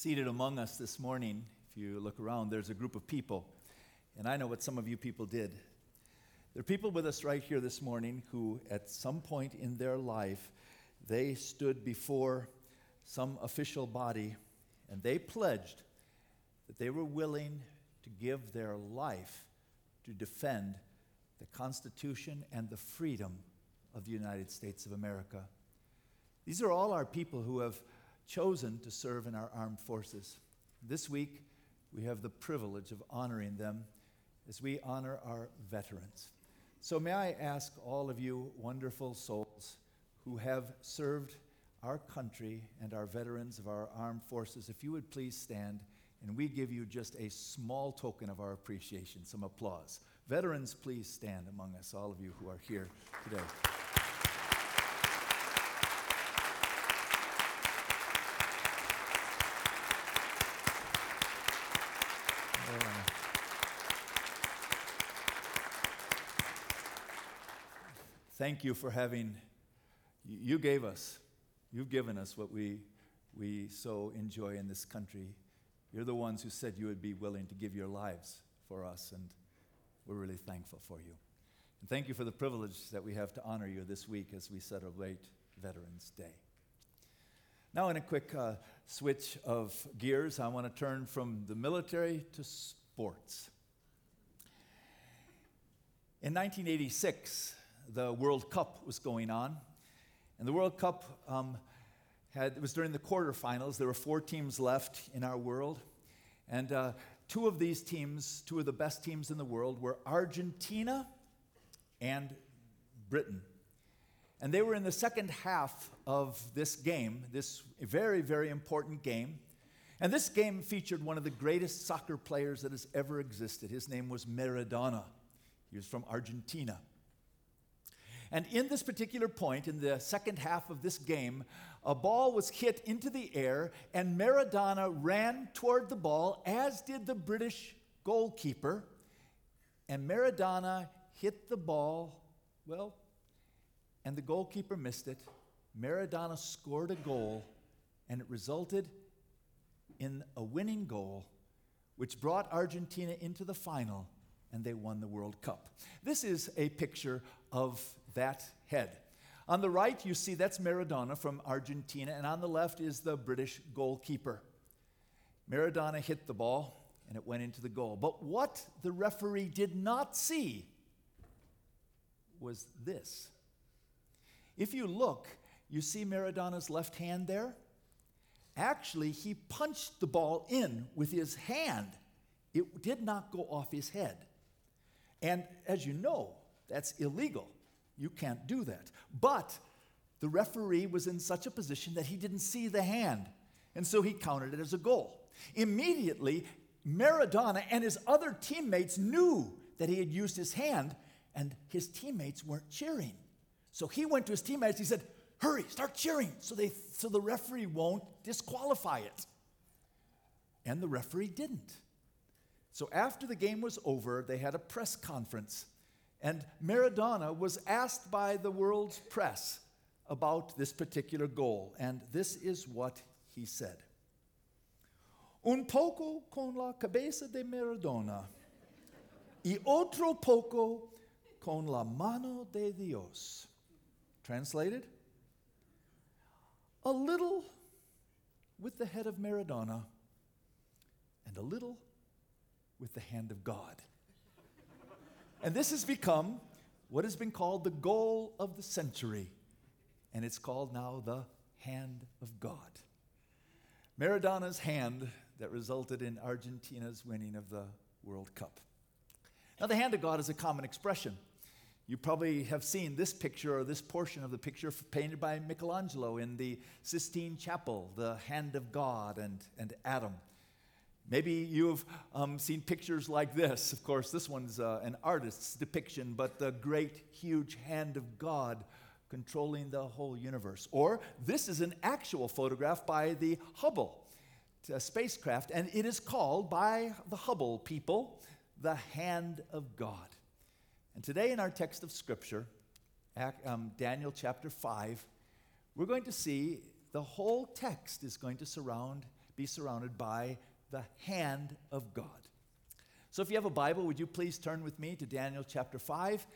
Seated among us this morning, if you look around, there's a group of people. And I know what some of you people did. There are people with us right here this morning who, at some point in their life, they stood before some official body and they pledged that they were willing to give their life to defend the Constitution and the freedom of the United States of America. These are all our people who have chosen to serve in our armed forces. This week, we have the privilege of honoring them as we honor our veterans. So, may I ask all of you wonderful souls who have served our country and our veterans of our armed forces, if you would please stand and we give you just a small token of our appreciation, some applause. Veterans, please stand among us, all of you who are here today. Thank you for having, you gave us, you've given us what we, we so enjoy in this country. You're the ones who said you would be willing to give your lives for us, and we're really thankful for you. And thank you for the privilege that we have to honor you this week as we celebrate Veterans Day. Now, in a quick uh, switch of gears, I want to turn from the military to sports. In 1986, the World Cup was going on, and the World Cup um, had, it was during the quarterfinals. There were four teams left in our world, and uh, two of these teams, two of the best teams in the world, were Argentina and Britain. And they were in the second half of this game, this very, very important game. And this game featured one of the greatest soccer players that has ever existed. His name was Maradona. He was from Argentina. And in this particular point, in the second half of this game, a ball was hit into the air, and Maradona ran toward the ball, as did the British goalkeeper. And Maradona hit the ball, well, and the goalkeeper missed it. Maradona scored a goal, and it resulted in a winning goal, which brought Argentina into the final, and they won the World Cup. This is a picture of that head. On the right, you see that's Maradona from Argentina, and on the left is the British goalkeeper. Maradona hit the ball, and it went into the goal. But what the referee did not see was this. If you look, you see Maradona's left hand there? Actually, he punched the ball in with his hand. It did not go off his head. And as you know, that's illegal. You can't do that. But the referee was in such a position that he didn't see the hand. And so he counted it as a goal. Immediately, Maradona and his other teammates knew that he had used his hand, and his teammates weren't cheering. So he went to his teammates, he said, Hurry, start cheering so, they, so the referee won't disqualify it. And the referee didn't. So after the game was over, they had a press conference. And Maradona was asked by the world's press about this particular goal. And this is what he said Un poco con la cabeza de Maradona y otro poco con la mano de Dios. Translated? A little with the head of Maradona and a little with the hand of God. And this has become what has been called the goal of the century. And it's called now the hand of God. Maradona's hand that resulted in Argentina's winning of the World Cup. Now, the hand of God is a common expression. You probably have seen this picture or this portion of the picture painted by Michelangelo in the Sistine Chapel, the hand of God and, and Adam. Maybe you've um, seen pictures like this. Of course, this one's uh, an artist's depiction, but the great, huge hand of God controlling the whole universe. Or this is an actual photograph by the Hubble spacecraft, and it is called by the Hubble people the hand of God. And today, in our text of Scripture, um, Daniel chapter 5, we're going to see the whole text is going to surround be surrounded by the hand of God. So if you have a Bible, would you please turn with me to Daniel chapter 5?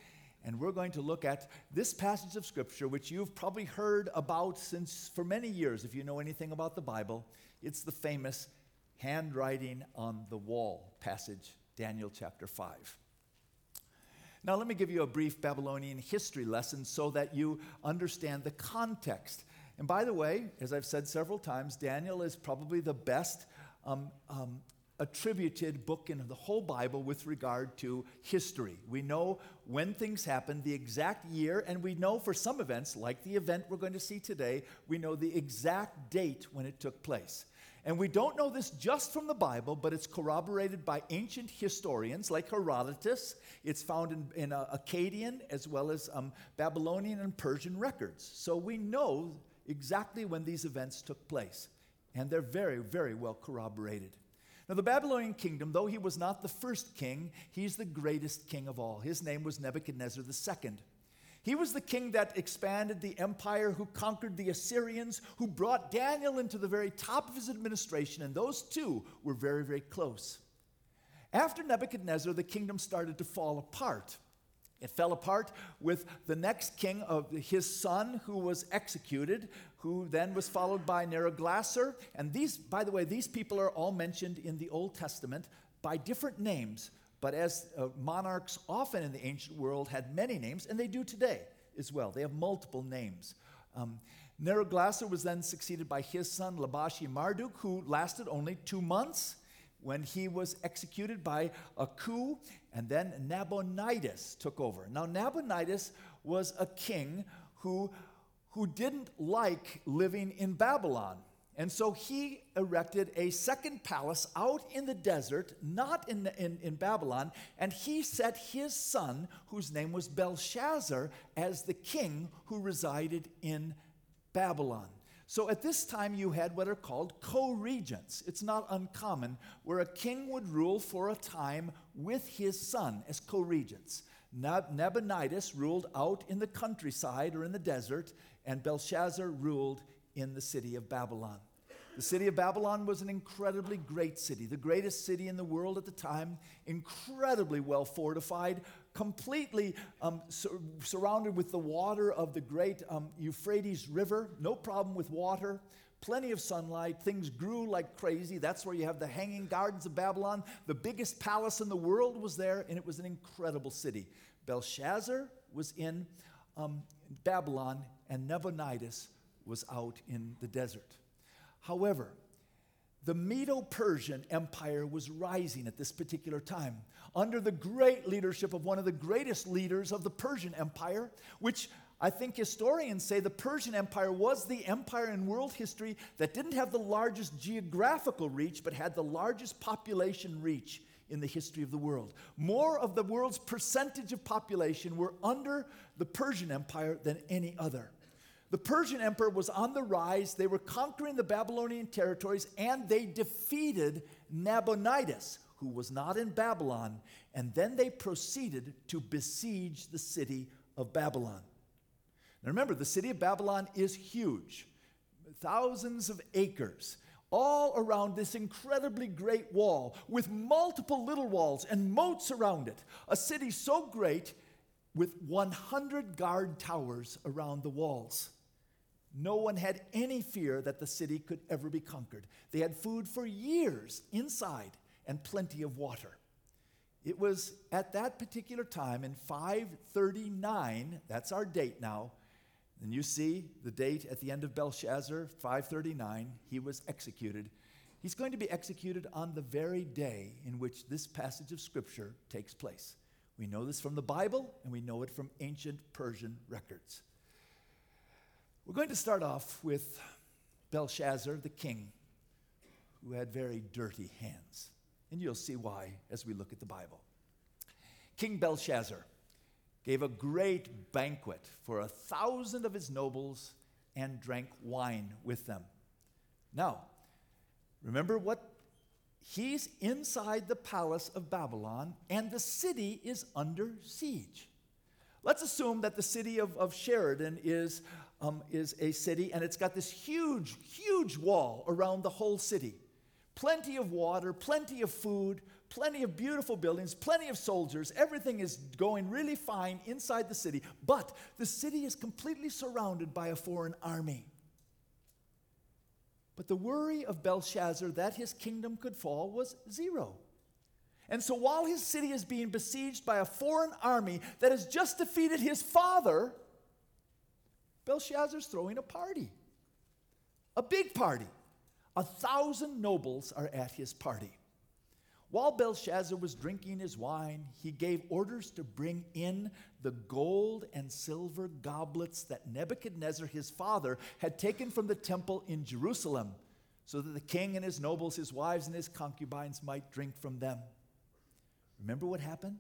And we're going to look at this passage of Scripture, which you've probably heard about since for many years, if you know anything about the Bible. It's the famous handwriting on the wall passage, Daniel chapter 5. Now, let me give you a brief Babylonian history lesson so that you understand the context. And by the way, as I've said several times, Daniel is probably the best um, um, attributed book in the whole Bible with regard to history. We know when things happened, the exact year, and we know for some events, like the event we're going to see today, we know the exact date when it took place. And we don't know this just from the Bible, but it's corroborated by ancient historians like Herodotus. It's found in, in uh, Akkadian as well as um, Babylonian and Persian records. So we know exactly when these events took place. And they're very, very well corroborated. Now, the Babylonian kingdom, though he was not the first king, he's the greatest king of all. His name was Nebuchadnezzar II. He was the king that expanded the empire, who conquered the Assyrians, who brought Daniel into the very top of his administration, and those two were very, very close. After Nebuchadnezzar, the kingdom started to fall apart. It fell apart with the next king of his son, who was executed, who then was followed by Neriglissar. And these, by the way, these people are all mentioned in the Old Testament by different names but as uh, monarchs often in the ancient world had many names, and they do today as well, they have multiple names. Um, Neriglissar was then succeeded by his son Labashi Marduk, who lasted only two months when he was executed by a coup, and then Nabonidus took over. Now, Nabonidus was a king who, who didn't like living in Babylon. And so he erected a second palace out in the desert, not in, in, in, Babylon, and he set his son, whose name was Belshazzar, as the king who resided in Babylon. So at this time, you had what are called co regents. It's not uncommon where a king would rule for a time with his son as co regents. Nabonidus ruled out in the countryside or in the desert, and Belshazzar ruled in the city of Babylon. The city of Babylon was an incredibly great city, the greatest city in the world at the time, incredibly well fortified, completely um, sur- surrounded with the water of the great um, Euphrates River, no problem with water, plenty of sunlight, things grew like crazy. That's where you have the Hanging Gardens of Babylon. The biggest palace in the world was there, and it was an incredible city. Belshazzar was in um, Babylon, and Nabonidus was out in the desert. However, the Medo Persian Empire was rising at this particular time under the great leadership of one of the greatest leaders of the Persian Empire, which I think historians say the Persian Empire was the empire in world history that didn't have the largest geographical reach, but had the largest population reach in the history of the world. More of the world's percentage of population were under the Persian Empire than any other. The Persian emperor was on the rise. They were conquering the Babylonian territories and they defeated Nabonidus, who was not in Babylon. And then they proceeded to besiege the city of Babylon. Now remember, the city of Babylon is huge, thousands of acres all around this incredibly great wall with multiple little walls and moats around it. A city so great with 100 guard towers around the walls. No one had any fear that the city could ever be conquered. They had food for years inside and plenty of water. It was at that particular time in 539, that's our date now, and you see the date at the end of Belshazzar, 539, he was executed. He's going to be executed on the very day in which this passage of Scripture takes place. We know this from the Bible, and we know it from ancient Persian records. We're going to start off with Belshazzar, the king, who had very dirty hands. And you'll see why as we look at the Bible. King Belshazzar gave a great banquet for a thousand of his nobles and drank wine with them. Now, remember what? He's inside the palace of Babylon, and the city is under siege. Let's assume that the city of, of Sheridan is um, is a city, and it's got this huge, huge wall around the whole city. Plenty of water, plenty of food, plenty of beautiful buildings, plenty of soldiers. Everything is going really fine inside the city. But the city is completely surrounded by a foreign army. But the worry of Belshazzar that his kingdom could fall was zero. And so while his city is being besieged by a foreign army that has just defeated his father, Belshazzar's throwing a party. A big party. A thousand nobles are at his party. While Belshazzar was drinking his wine, he gave orders to bring in the gold and silver goblets that Nebuchadnezzar, his father, had taken from the temple in Jerusalem, so that the king and his nobles, his wives, and his concubines might drink from them. Remember what happened?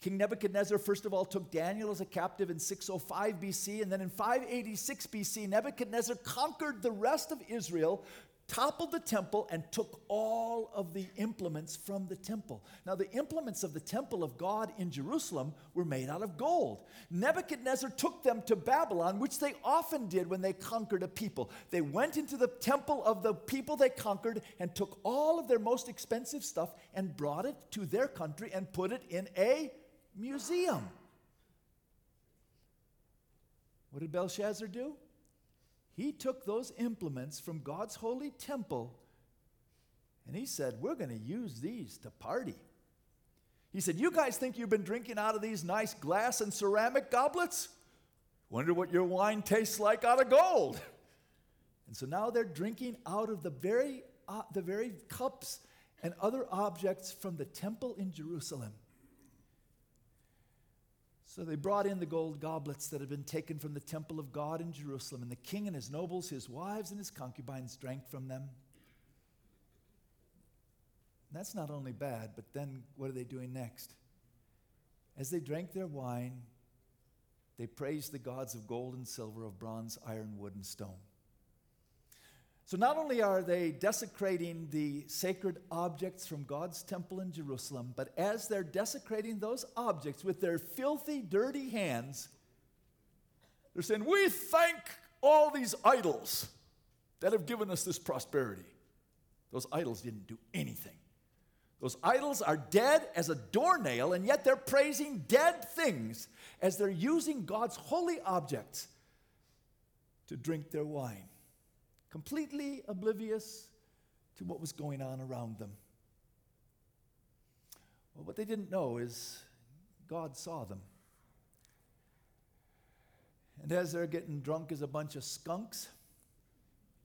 King Nebuchadnezzar, first of all, took Daniel as a captive in 605 BC, and then in 586 BC, Nebuchadnezzar conquered the rest of Israel, toppled the temple, and took all of the implements from the temple. Now, the implements of the temple of God in Jerusalem were made out of gold. Nebuchadnezzar took them to Babylon, which they often did when they conquered a people. They went into the temple of the people they conquered and took all of their most expensive stuff and brought it to their country and put it in a museum. What did Belshazzar do? He took those implements from God's holy temple and he said, We're going to use these to party. He said, You guys think you've been drinking out of these nice glass and ceramic goblets? Wonder what your wine tastes like out of gold. And so now they're drinking out of the very, uh, the very cups and other objects from the temple in Jerusalem. So they brought in the gold goblets that had been taken from the temple of God in Jerusalem, and the king and his nobles, his wives, and his concubines drank from them. That's not only bad, but then what are they doing next? As they drank their wine, they praised the gods of gold and silver, of bronze, iron, wood, and stone. So not only are they desecrating the sacred objects from God's temple in Jerusalem, but as they're desecrating those objects with their filthy, dirty hands, they're saying, We thank all these idols that have given us this prosperity. Those idols didn't do anything. Those idols are dead as a doornail, and yet they're praising dead things as they're using God's holy objects to drink their wine completely oblivious to what was going on around them. Well, what they didn't know is God saw them. And as they're getting drunk as a bunch of skunks,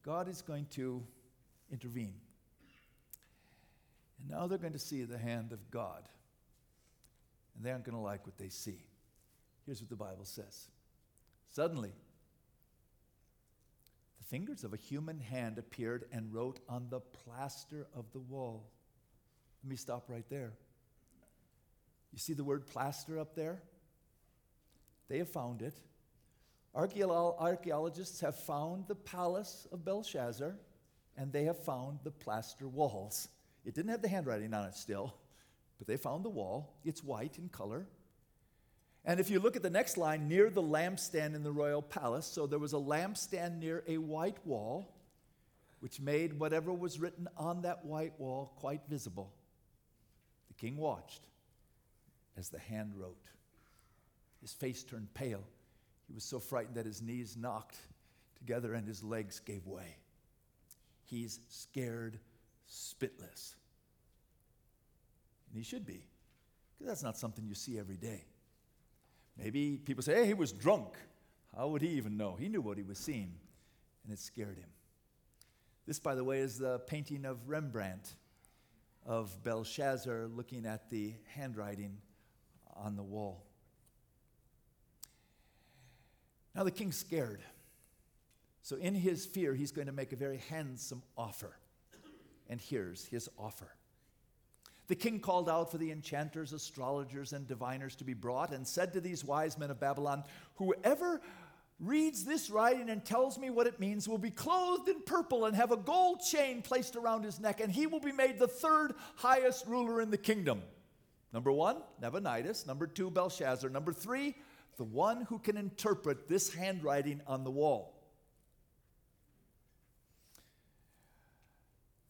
God is going to intervene. And now they're going to see the hand of God. And they aren't going to like what they see. Here's what the Bible says Suddenly, fingers of a human hand appeared and wrote on the plaster of the wall. Let me stop right there. You see the word plaster up there? They have found it. Archaeologists have found the palace of Belshazzar and they have found the plaster walls. It didn't have the handwriting on it still, but they found the wall. It's white in color. And if you look at the next line, near the lampstand in the royal palace, so there was a lampstand near a white wall, which made whatever was written on that white wall quite visible. The king watched as the hand wrote. His face turned pale. He was so frightened that his knees knocked together and his legs gave way. He's scared spitless. And he should be, because that's not something you see every day. Maybe people say, hey, he was drunk. How would he even know? He knew what he was seeing, and it scared him. This, by the way, is the painting of Rembrandt of Belshazzar looking at the handwriting on the wall. Now the king's scared. So, in his fear, he's going to make a very handsome offer. And here's his offer the king called out for the enchanters, astrologers, and diviners to be brought and said to these wise men of Babylon, Whoever reads this writing and tells me what it means will be clothed in purple and have a gold chain placed around his neck, and he will be made the third highest ruler in the kingdom. Number one, Nabonidus. Number two, Belshazzar. Number three, the one who can interpret this handwriting on the wall.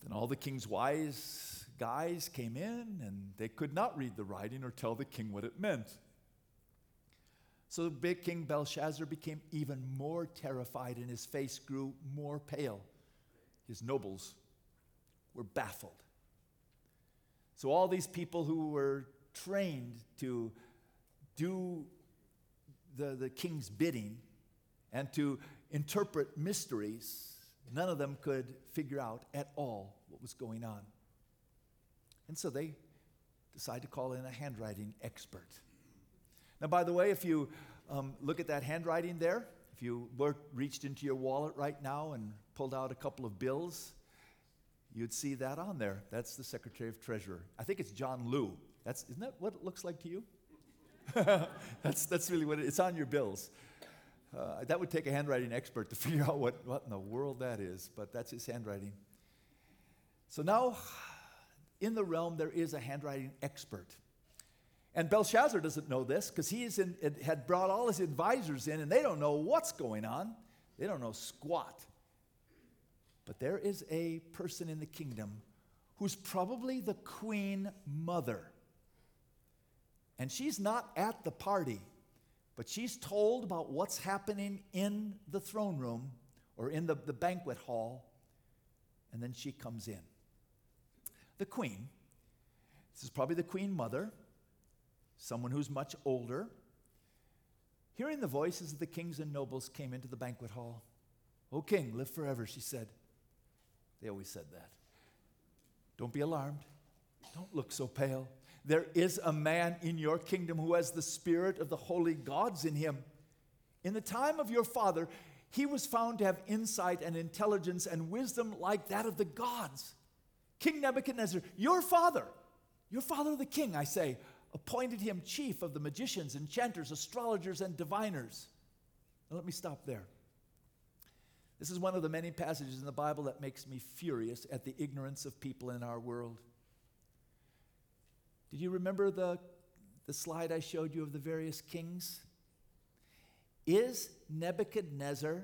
Then all the king's wise guys came in, and they could not read the writing or tell the king what it meant. So the big King Belshazzar became even more terrified, and his face grew more pale. His nobles were baffled. So all these people who were trained to do the, the king's bidding and to interpret mysteries, none of them could figure out at all what was going on. And so they decide to call in a handwriting expert. Now, by the way, if you um, look at that handwriting there, if you were, reached into your wallet right now and pulled out a couple of bills, you'd see that on there. That's the Secretary of Treasury. I think it's John Lew. That's, isn't that what it looks like to you? that's, that's really what it, it's on your bills. Uh, that would take a handwriting expert to figure out what, what in the world that is, but that's his handwriting. So now, in the realm, there is a handwriting expert. And Belshazzar doesn't know this because he in, had brought all his advisors in and they don't know what's going on. They don't know squat. But there is a person in the kingdom who's probably the queen mother. And she's not at the party, but she's told about what's happening in the throne room or in the, the banquet hall, and then she comes in. The queen, this is probably the queen mother, someone who's much older. Hearing the voices of the kings and nobles came into the banquet hall. O king, live forever, she said. They always said that. Don't be alarmed. Don't look so pale. There is a man in your kingdom who has the spirit of the holy gods in him. In the time of your father, he was found to have insight and intelligence and wisdom like that of the gods. King Nebuchadnezzar, your father, your father the king, I say, appointed him chief of the magicians, enchanters, astrologers, and diviners. Now, let me stop there. This is one of the many passages in the Bible that makes me furious at the ignorance of people in our world. Did you remember the, the slide I showed you of the various kings? Is Nebuchadnezzar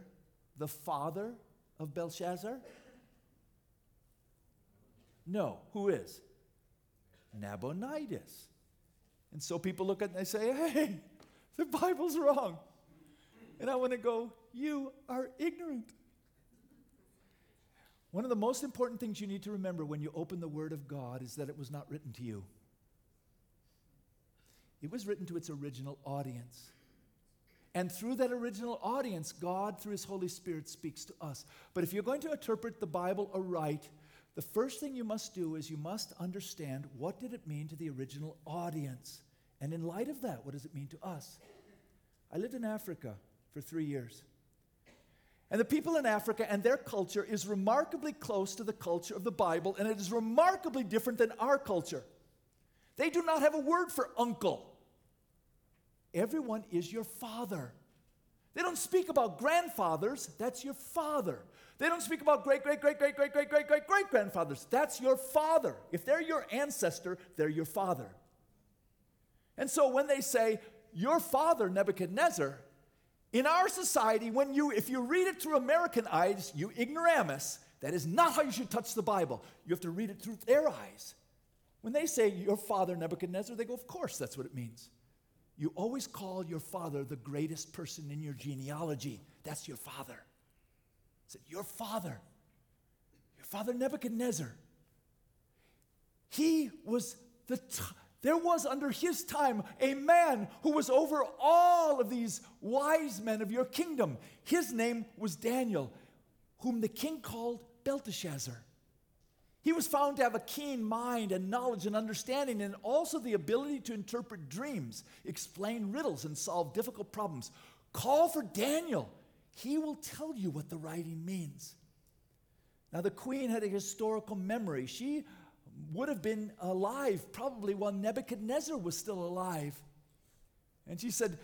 the father of Belshazzar? No. Who is? Nabonidus. And so people look at it and they say, hey, the Bible's wrong. And I want to go, you are ignorant. One of the most important things you need to remember when you open the Word of God is that it was not written to you. It was written to its original audience. And through that original audience, God, through His Holy Spirit, speaks to us. But if you're going to interpret the Bible aright, the first thing you must do is you must understand what did it mean to the original audience. And in light of that, what does it mean to us? I lived in Africa for three years. And the people in Africa and their culture is remarkably close to the culture of the Bible, and it is remarkably different than our culture. They do not have a word for uncle. Everyone is your father. They don't speak about grandfathers, that's your father. They don't speak about great, great, great, great, great, great, great, great, great grandfathers. That's your father. If they're your ancestor, they're your father. And so when they say, your father, Nebuchadnezzar, in our society, when you, if you read it through American eyes, you ignoramus, that is not how you should touch the Bible. You have to read it through their eyes. When they say your father Nebuchadnezzar, they go, of course, that's what it means. You always call your father the greatest person in your genealogy. That's your father. I said, Your father, your father Nebuchadnezzar, he was the, t- there was under his time a man who was over all of these wise men of your kingdom. His name was Daniel, whom the king called Belteshazzar. He was found to have a keen mind and knowledge and understanding, and also the ability to interpret dreams, explain riddles, and solve difficult problems. Call for Daniel. He will tell you what the writing means. Now, the queen had a historical memory. She would have been alive probably while Nebuchadnezzar was still alive. And she said,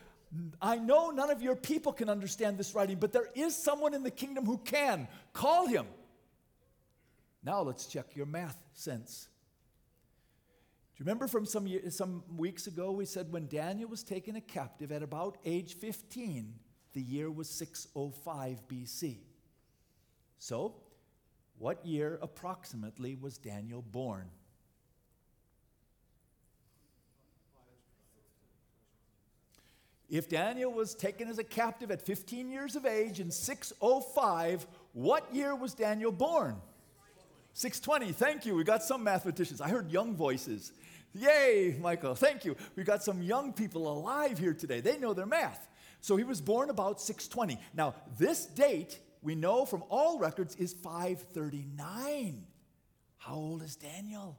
I know none of your people can understand this writing, but there is someone in the kingdom who can. Call him. Now let's check your math sense. Do you remember from some, some weeks ago we said when Daniel was taken a captive at about age 15, the year was 605 BC. So What year approximately was Daniel born? If Daniel was taken as a captive at 15 years of age in 605, what year was Daniel born? 620. Thank you. We got some mathematicians. I heard young voices. Yay, Michael. Thank you. We got some young people alive here today. They know their math. So he was born about 620. Now, this date we know from all records is 539. How old is Daniel?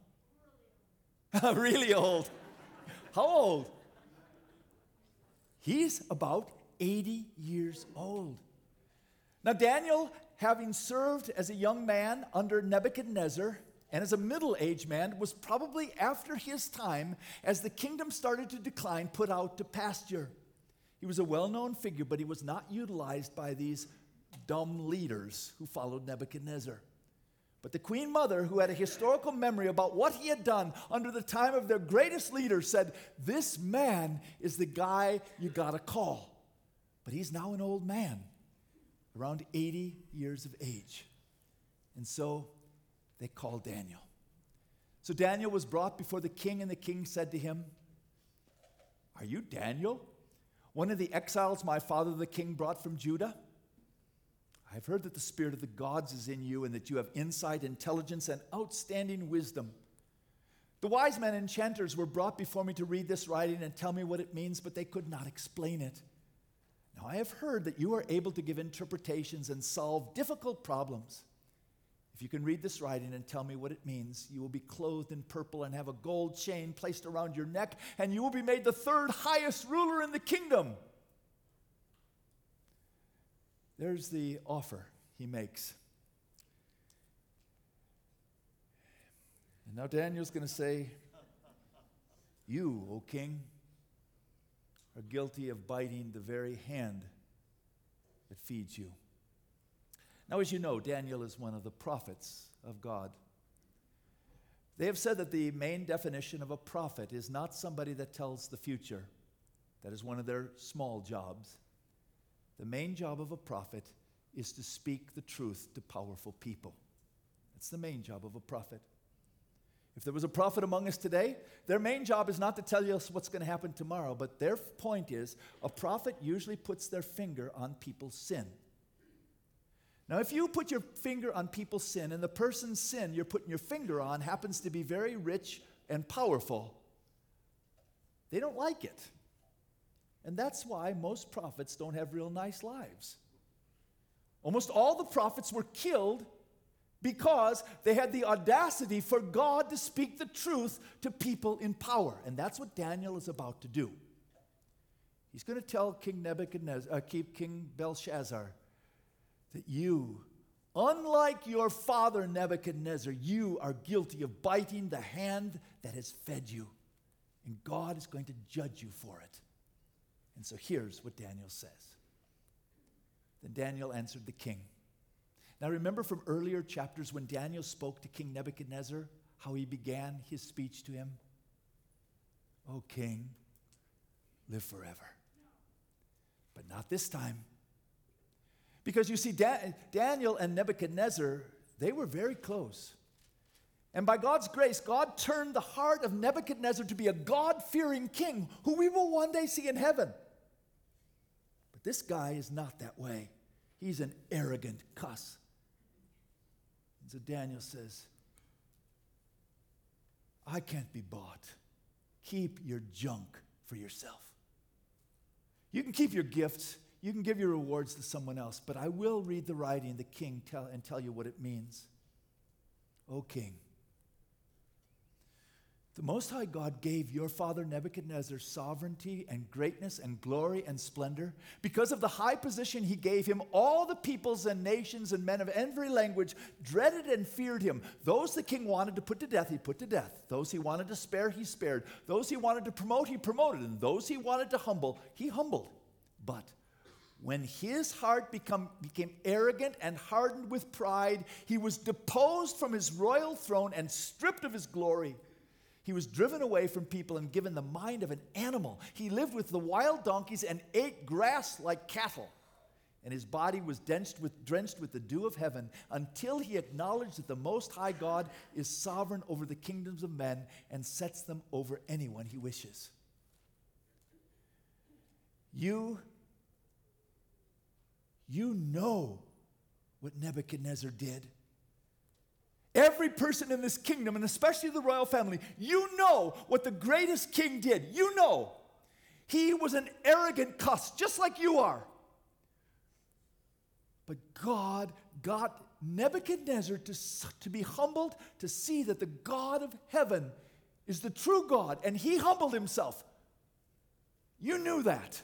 really old. How old? He's about 80 years old. Now, Daniel, having served as a young man under Nebuchadnezzar and as a middle aged man, was probably after his time, as the kingdom started to decline, put out to pasture. He was a well known figure, but he was not utilized by these dumb leaders who followed Nebuchadnezzar. But the queen mother, who had a historical memory about what he had done under the time of their greatest leader, said, This man is the guy you gotta call. But he's now an old man, around 80 years of age. And so they called Daniel. So Daniel was brought before the king, and the king said to him, Are you Daniel, one of the exiles my father the king brought from Judah? I've heard that the Spirit of the gods is in you and that you have insight, intelligence, and outstanding wisdom. The wise men and enchanters were brought before me to read this writing and tell me what it means, but they could not explain it. Now I have heard that you are able to give interpretations and solve difficult problems. If you can read this writing and tell me what it means, you will be clothed in purple and have a gold chain placed around your neck, and you will be made the third highest ruler in the kingdom. There's the offer he makes. And now Daniel's going to say, You, O king, are guilty of biting the very hand that feeds you. Now, as you know, Daniel is one of the prophets of God. They have said that the main definition of a prophet is not somebody that tells the future. That is one of their small jobs. The main job of a prophet is to speak the truth to powerful people. That's the main job of a prophet. If there was a prophet among us today, their main job is not to tell us what's going to happen tomorrow, but their point is a prophet usually puts their finger on people's sin. Now, if you put your finger on people's sin and the person's sin you're putting your finger on happens to be very rich and powerful, they don't like it. And that's why most prophets don't have real nice lives. Almost all the prophets were killed because they had the audacity for God to speak the truth to people in power. And that's what Daniel is about to do. He's going to tell King Nebuchadnezzar, uh, King Belshazzar, that you, unlike your father Nebuchadnezzar, you are guilty of biting the hand that has fed you. And God is going to judge you for it. And so here's what Daniel says. Then Daniel answered the king. Now remember from earlier chapters when Daniel spoke to King Nebuchadnezzar, how he began his speech to him? O king, live forever. But not this time. Because you see, da- Daniel and Nebuchadnezzar, they were very close. And by God's grace, God turned the heart of Nebuchadnezzar to be a God fearing king who we will one day see in heaven. But this guy is not that way. He's an arrogant cuss. And so Daniel says, I can't be bought. Keep your junk for yourself. You can keep your gifts, you can give your rewards to someone else, but I will read the writing, the king, tell, and tell you what it means. O king, the Most High God gave your father Nebuchadnezzar sovereignty and greatness and glory and splendor. Because of the high position he gave him, all the peoples and nations and men of every language dreaded and feared him. Those the king wanted to put to death, he put to death. Those he wanted to spare, he spared. Those he wanted to promote, he promoted. And those he wanted to humble, he humbled. But when his heart become, became arrogant and hardened with pride, he was deposed from his royal throne and stripped of his glory. He was driven away from people and given the mind of an animal. He lived with the wild donkeys and ate grass like cattle. and his body was drenched with, drenched with the dew of heaven until he acknowledged that the Most High God is sovereign over the kingdoms of men and sets them over anyone he wishes. You, you know what Nebuchadnezzar did. Every person in this kingdom, and especially the royal family, you know what the greatest king did. You know. He was an arrogant cuss, just like you are. But God got Nebuchadnezzar to, to be humbled to see that the God of heaven is the true God, and he humbled himself. You knew that.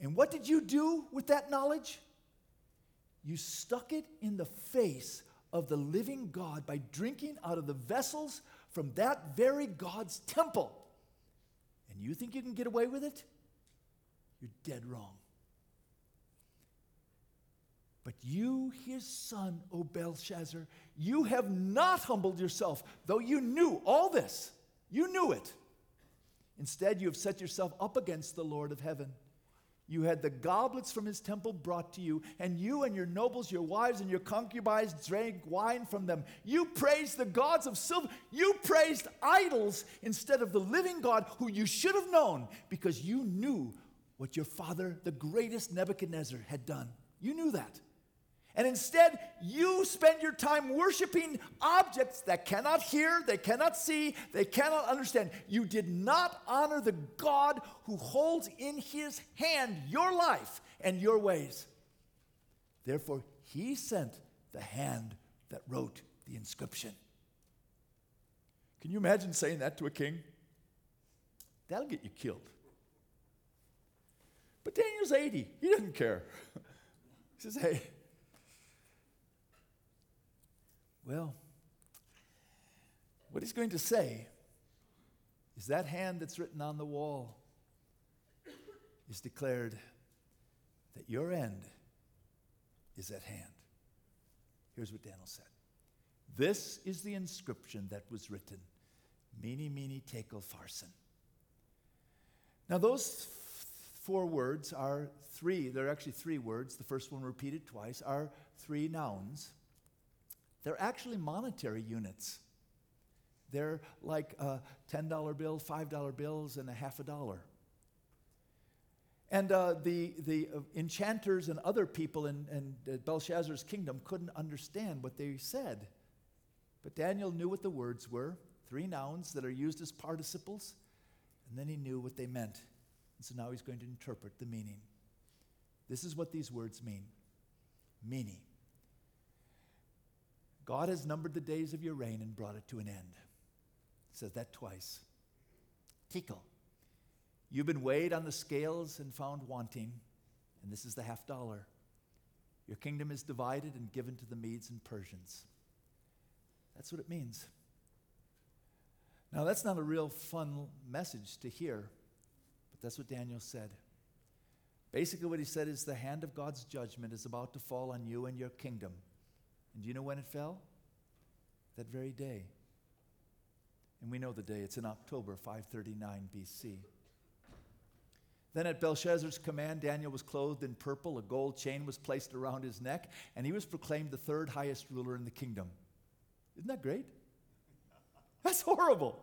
And what did you do with that knowledge? You stuck it in the face of the living God by drinking out of the vessels from that very God's temple. And you think you can get away with it? You're dead wrong. But you, his son, O Belshazzar, you have not humbled yourself, though you knew all this. You knew it. Instead, you have set yourself up against the Lord of heaven. You had the goblets from his temple brought to you, and you and your nobles, your wives, and your concubines drank wine from them. You praised the gods of silver. You praised idols instead of the living God who you should have known because you knew what your father, the greatest Nebuchadnezzar, had done. You knew that. And instead, you spend your time worshiping objects that cannot hear, they cannot see, they cannot understand. You did not honor the God who holds in his hand your life and your ways. Therefore, he sent the hand that wrote the inscription. Can you imagine saying that to a king? That'll get you killed. But Daniel's 80. He doesn't care. he says, hey, Well, what he's going to say is that hand that's written on the wall is declared that your end is at hand. Here's what Daniel said This is the inscription that was written Mene, mene, tekel, upharsin. Now, those four words are three, they're actually three words. The first one repeated twice are three nouns. They're actually monetary units. They're like a $10 bill, $5 bills, and a half a dollar. And uh, the, the uh, enchanters and other people in, in Belshazzar's kingdom couldn't understand what they said. But Daniel knew what the words were three nouns that are used as participles, and then he knew what they meant. And so now he's going to interpret the meaning. This is what these words mean Mene. God has numbered the days of your reign and brought it to an end. It says that twice. Tekel. You've been weighed on the scales and found wanting, and this is the half dollar. Your kingdom is divided and given to the Medes and Persians. That's what it means. Now, that's not a real fun message to hear, but that's what Daniel said. Basically, what he said is the hand of God's judgment is about to fall on you and your kingdom. And do you know when it fell? That very day. And we know the day. It's in October 539 BC. Then, at Belshazzar's command, Daniel was clothed in purple. A gold chain was placed around his neck, and he was proclaimed the third highest ruler in the kingdom. Isn't that great? That's horrible.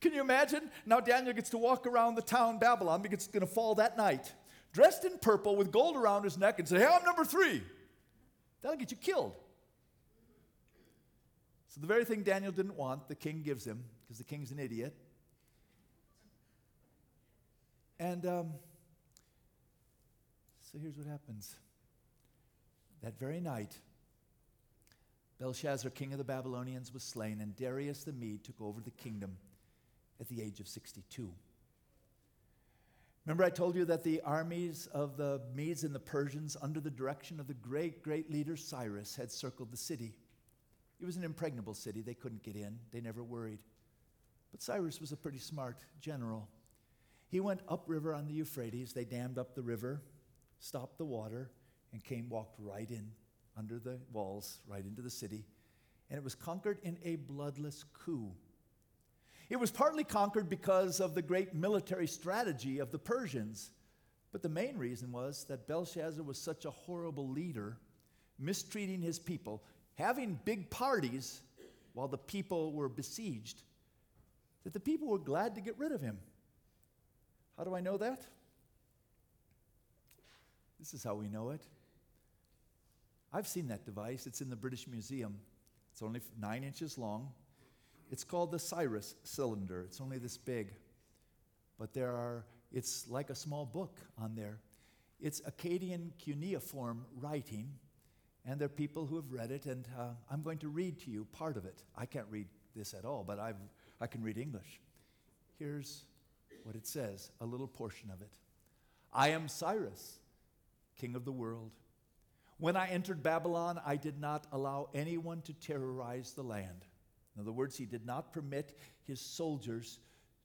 Can you imagine? Now, Daniel gets to walk around the town Babylon because it's going to fall that night, dressed in purple with gold around his neck, and say, Hey, I'm number three. That'll get you killed. So, the very thing Daniel didn't want, the king gives him, because the king's an idiot. And um, so here's what happens. That very night, Belshazzar, king of the Babylonians, was slain, and Darius the Mede took over the kingdom at the age of 62. Remember, I told you that the armies of the Medes and the Persians, under the direction of the great, great leader Cyrus, had circled the city. It was an impregnable city. They couldn't get in, they never worried. But Cyrus was a pretty smart general. He went upriver on the Euphrates. They dammed up the river, stopped the water, and came, walked right in under the walls, right into the city. And it was conquered in a bloodless coup. It was partly conquered because of the great military strategy of the Persians. But the main reason was that Belshazzar was such a horrible leader, mistreating his people, having big parties while the people were besieged, that the people were glad to get rid of him. How do I know that? This is how we know it. I've seen that device. It's in the British Museum. It's only nine inches long. It's called the Cyrus cylinder. It's only this big. But there are, it's like a small book on there. It's Akkadian cuneiform writing, and there are people who have read it, and uh, I'm going to read to you part of it. I can't read this at all, but I've, I can read English. Here's what it says a little portion of it I am Cyrus king of the world. When I entered Babylon, I did not allow anyone to terrorize the land. In other words, he did not permit his soldiers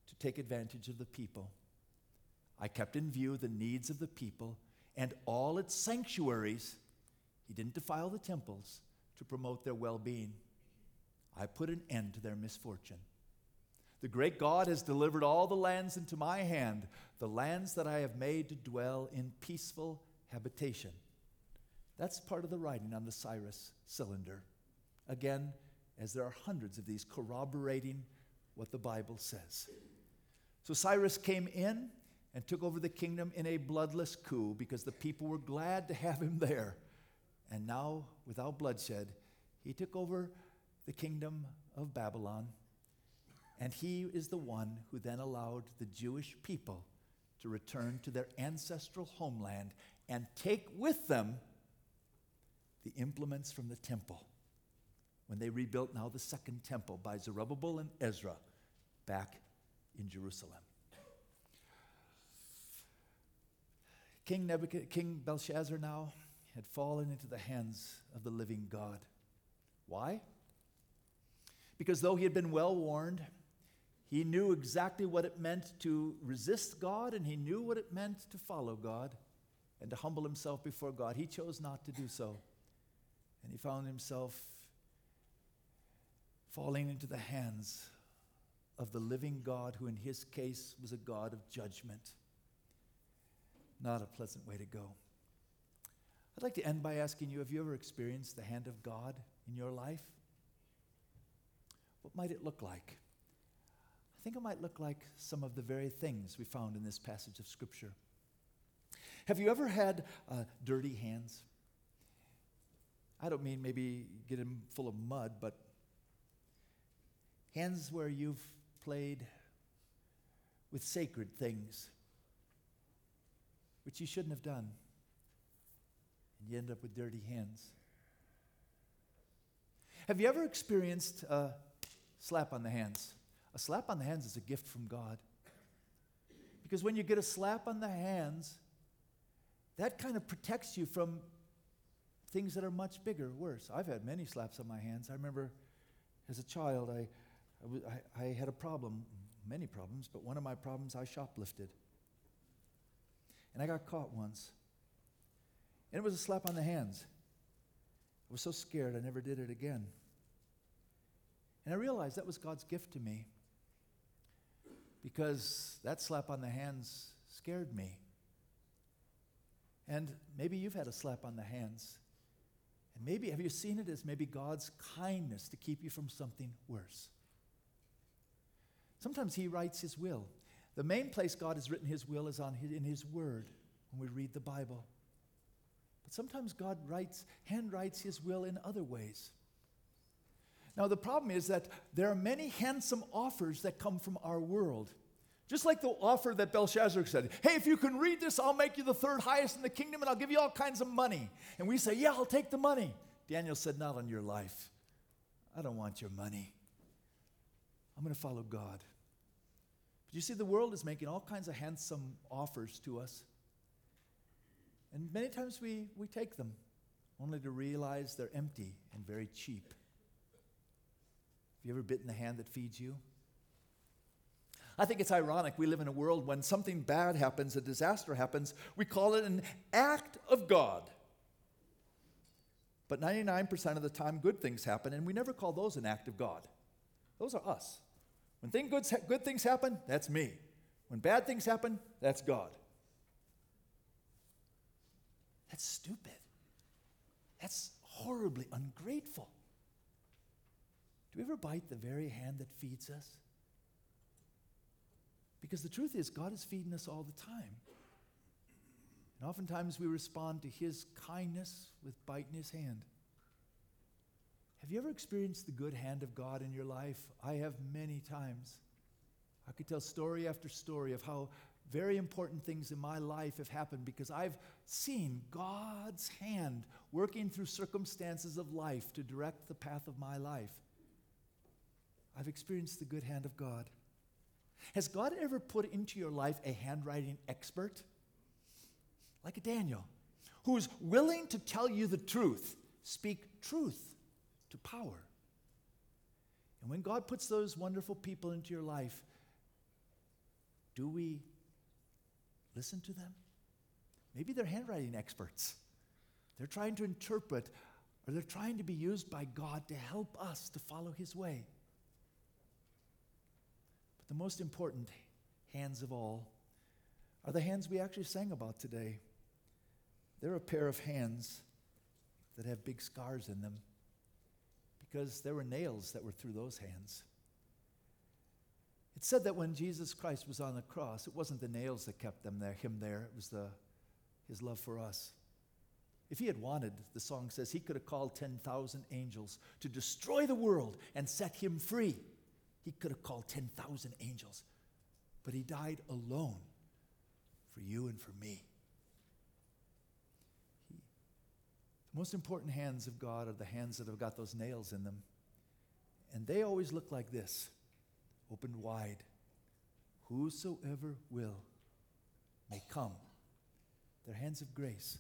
to take advantage of the people. I kept in view the needs of the people and all its sanctuaries. He didn't defile the temples to promote their well being. I put an end to their misfortune. The great God has delivered all the lands into my hand, the lands that I have made to dwell in peaceful habitation. That's part of the writing on the Cyrus cylinder. Again, as there are hundreds of these corroborating what the Bible says. So Cyrus came in and took over the kingdom in a bloodless coup because the people were glad to have him there. And now, without bloodshed, he took over the kingdom of Babylon. And he is the one who then allowed the Jewish people to return to their ancestral homeland and take with them the implements from the temple when they rebuilt now the second temple by Zerubbabel and Ezra back in Jerusalem. King, Nebuchadnezzar, King Belshazzar now had fallen into the hands of the living God. Why? Because though he had been well warned, he knew exactly what it meant to resist God and he knew what it meant to follow God and to humble himself before God. He chose not to do so. And he found himself falling into the hands of the living God, who in his case was a God of judgment. Not a pleasant way to go. I'd like to end by asking you have you ever experienced the hand of God in your life? What might it look like? I think it might look like some of the very things we found in this passage of Scripture. Have you ever had uh, dirty hands? I don't mean maybe get them full of mud, but hands where you've played with sacred things, which you shouldn't have done, and you end up with dirty hands. Have you ever experienced a slap on the hands? A slap on the hands is a gift from God. Because when you get a slap on the hands, that kind of protects you from things that are much bigger, worse. I've had many slaps on my hands. I remember as a child, I, I, I, had a problem, many problems, but one of my problems, I shoplifted. And I got caught once. And it was a slap on the hands. I was so scared, I never did it again. And I realized that was God's gift to me because that slap on the hands scared me. And maybe you've had a slap on the hands. And maybe, have you seen it as maybe God's kindness to keep you from something worse? Sometimes He writes His will. The main place God has written His will is on his, in His Word when we read the Bible. But sometimes God writes, hand writes His will in other ways. Now, the problem is that there are many handsome offers that come from our world. Just like the offer that Belshazzar said, hey, if you can read this, I'll make you the third highest in the kingdom and I'll give you all kinds of money. And we say, yeah, I'll take the money. Daniel said, not on your life. I don't want your money. I'm going to follow God. But you see, the world is making all kinds of handsome offers to us. And many times we, we take them only to realize they're empty and very cheap. Have you ever bitten the hand that feeds you? I think it's ironic. We live in a world when something bad happens, a disaster happens, we call it an act of God. But 99% of the time, good things happen, and we never call those an act of God. Those are us. When thing, good, good things happen, that's me. When bad things happen, that's God. That's stupid. That's horribly ungrateful. Do we ever bite the very hand that feeds us? Because the truth is, God is feeding us all the time. And oftentimes we respond to His kindness with biting His hand. Have you ever experienced the good hand of God in your life? I have many times. I could tell story after story of how very important things in my life have happened because I've seen God's hand working through circumstances of life to direct the path of my life. I've experienced the good hand of God. Has God ever put into your life a handwriting expert? Like a Daniel, who is willing to tell you the truth, speak truth to power. And when God puts those wonderful people into your life, do we listen to them? Maybe they're handwriting experts. They're trying to interpret, or they're trying to be used by God to help us to follow His way. But the most important hands of all are the hands we actually sang about today. They're a pair of hands that have big scars in them because there were nails that were through those hands. It said that when Jesus Christ was on the cross, it wasn't the nails that kept them there, him there, it was the, his love for us. If he had wanted, the song says, he could have called 10,000 angels to destroy the world and set him free. He could have called 10,000 angels, but he died alone for you and for me. He, the most important hands of God are the hands that have got those nails in them. And they always look like this opened wide. Whosoever will may come. They're hands of grace.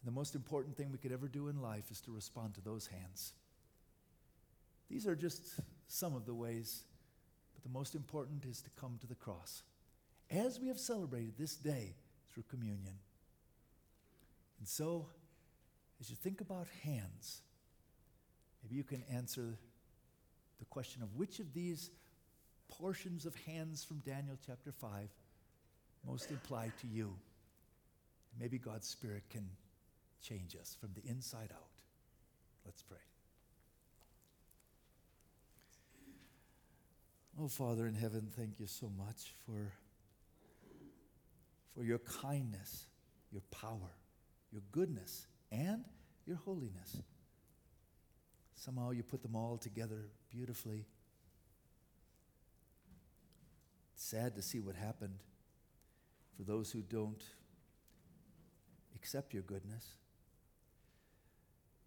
And the most important thing we could ever do in life is to respond to those hands. These are just some of the ways, but the most important is to come to the cross. As we have celebrated this day through communion. And so, as you think about hands, maybe you can answer the question of which of these portions of hands from Daniel chapter 5 most apply to you. Maybe God's Spirit can change us from the inside out. Let's pray. Oh, Father in heaven, thank you so much for, for your kindness, your power, your goodness, and your holiness. Somehow you put them all together beautifully. It's sad to see what happened for those who don't accept your goodness.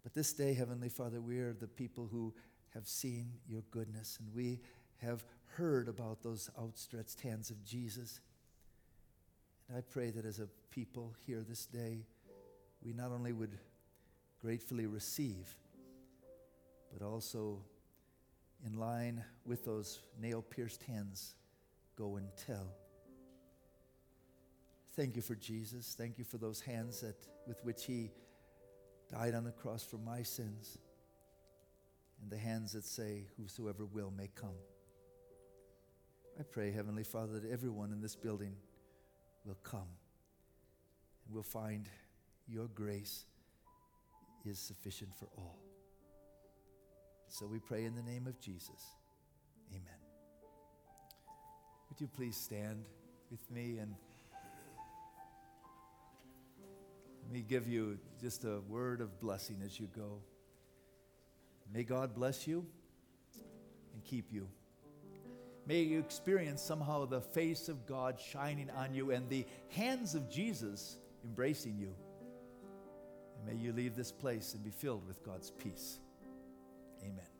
But this day, Heavenly Father, we are the people who have seen your goodness and we have heard about those outstretched hands of Jesus. And I pray that as a people here this day, we not only would gratefully receive, but also in line with those nail pierced hands, go and tell. Thank you for Jesus. Thank you for those hands that, with which He died on the cross for my sins, and the hands that say, Whosoever will may come. I pray, Heavenly Father, that everyone in this building will come and will find your grace is sufficient for all. So we pray in the name of Jesus. Amen. Would you please stand with me and let me give you just a word of blessing as you go. May God bless you and keep you. May you experience somehow the face of God shining on you and the hands of Jesus embracing you. May you leave this place and be filled with God's peace. Amen.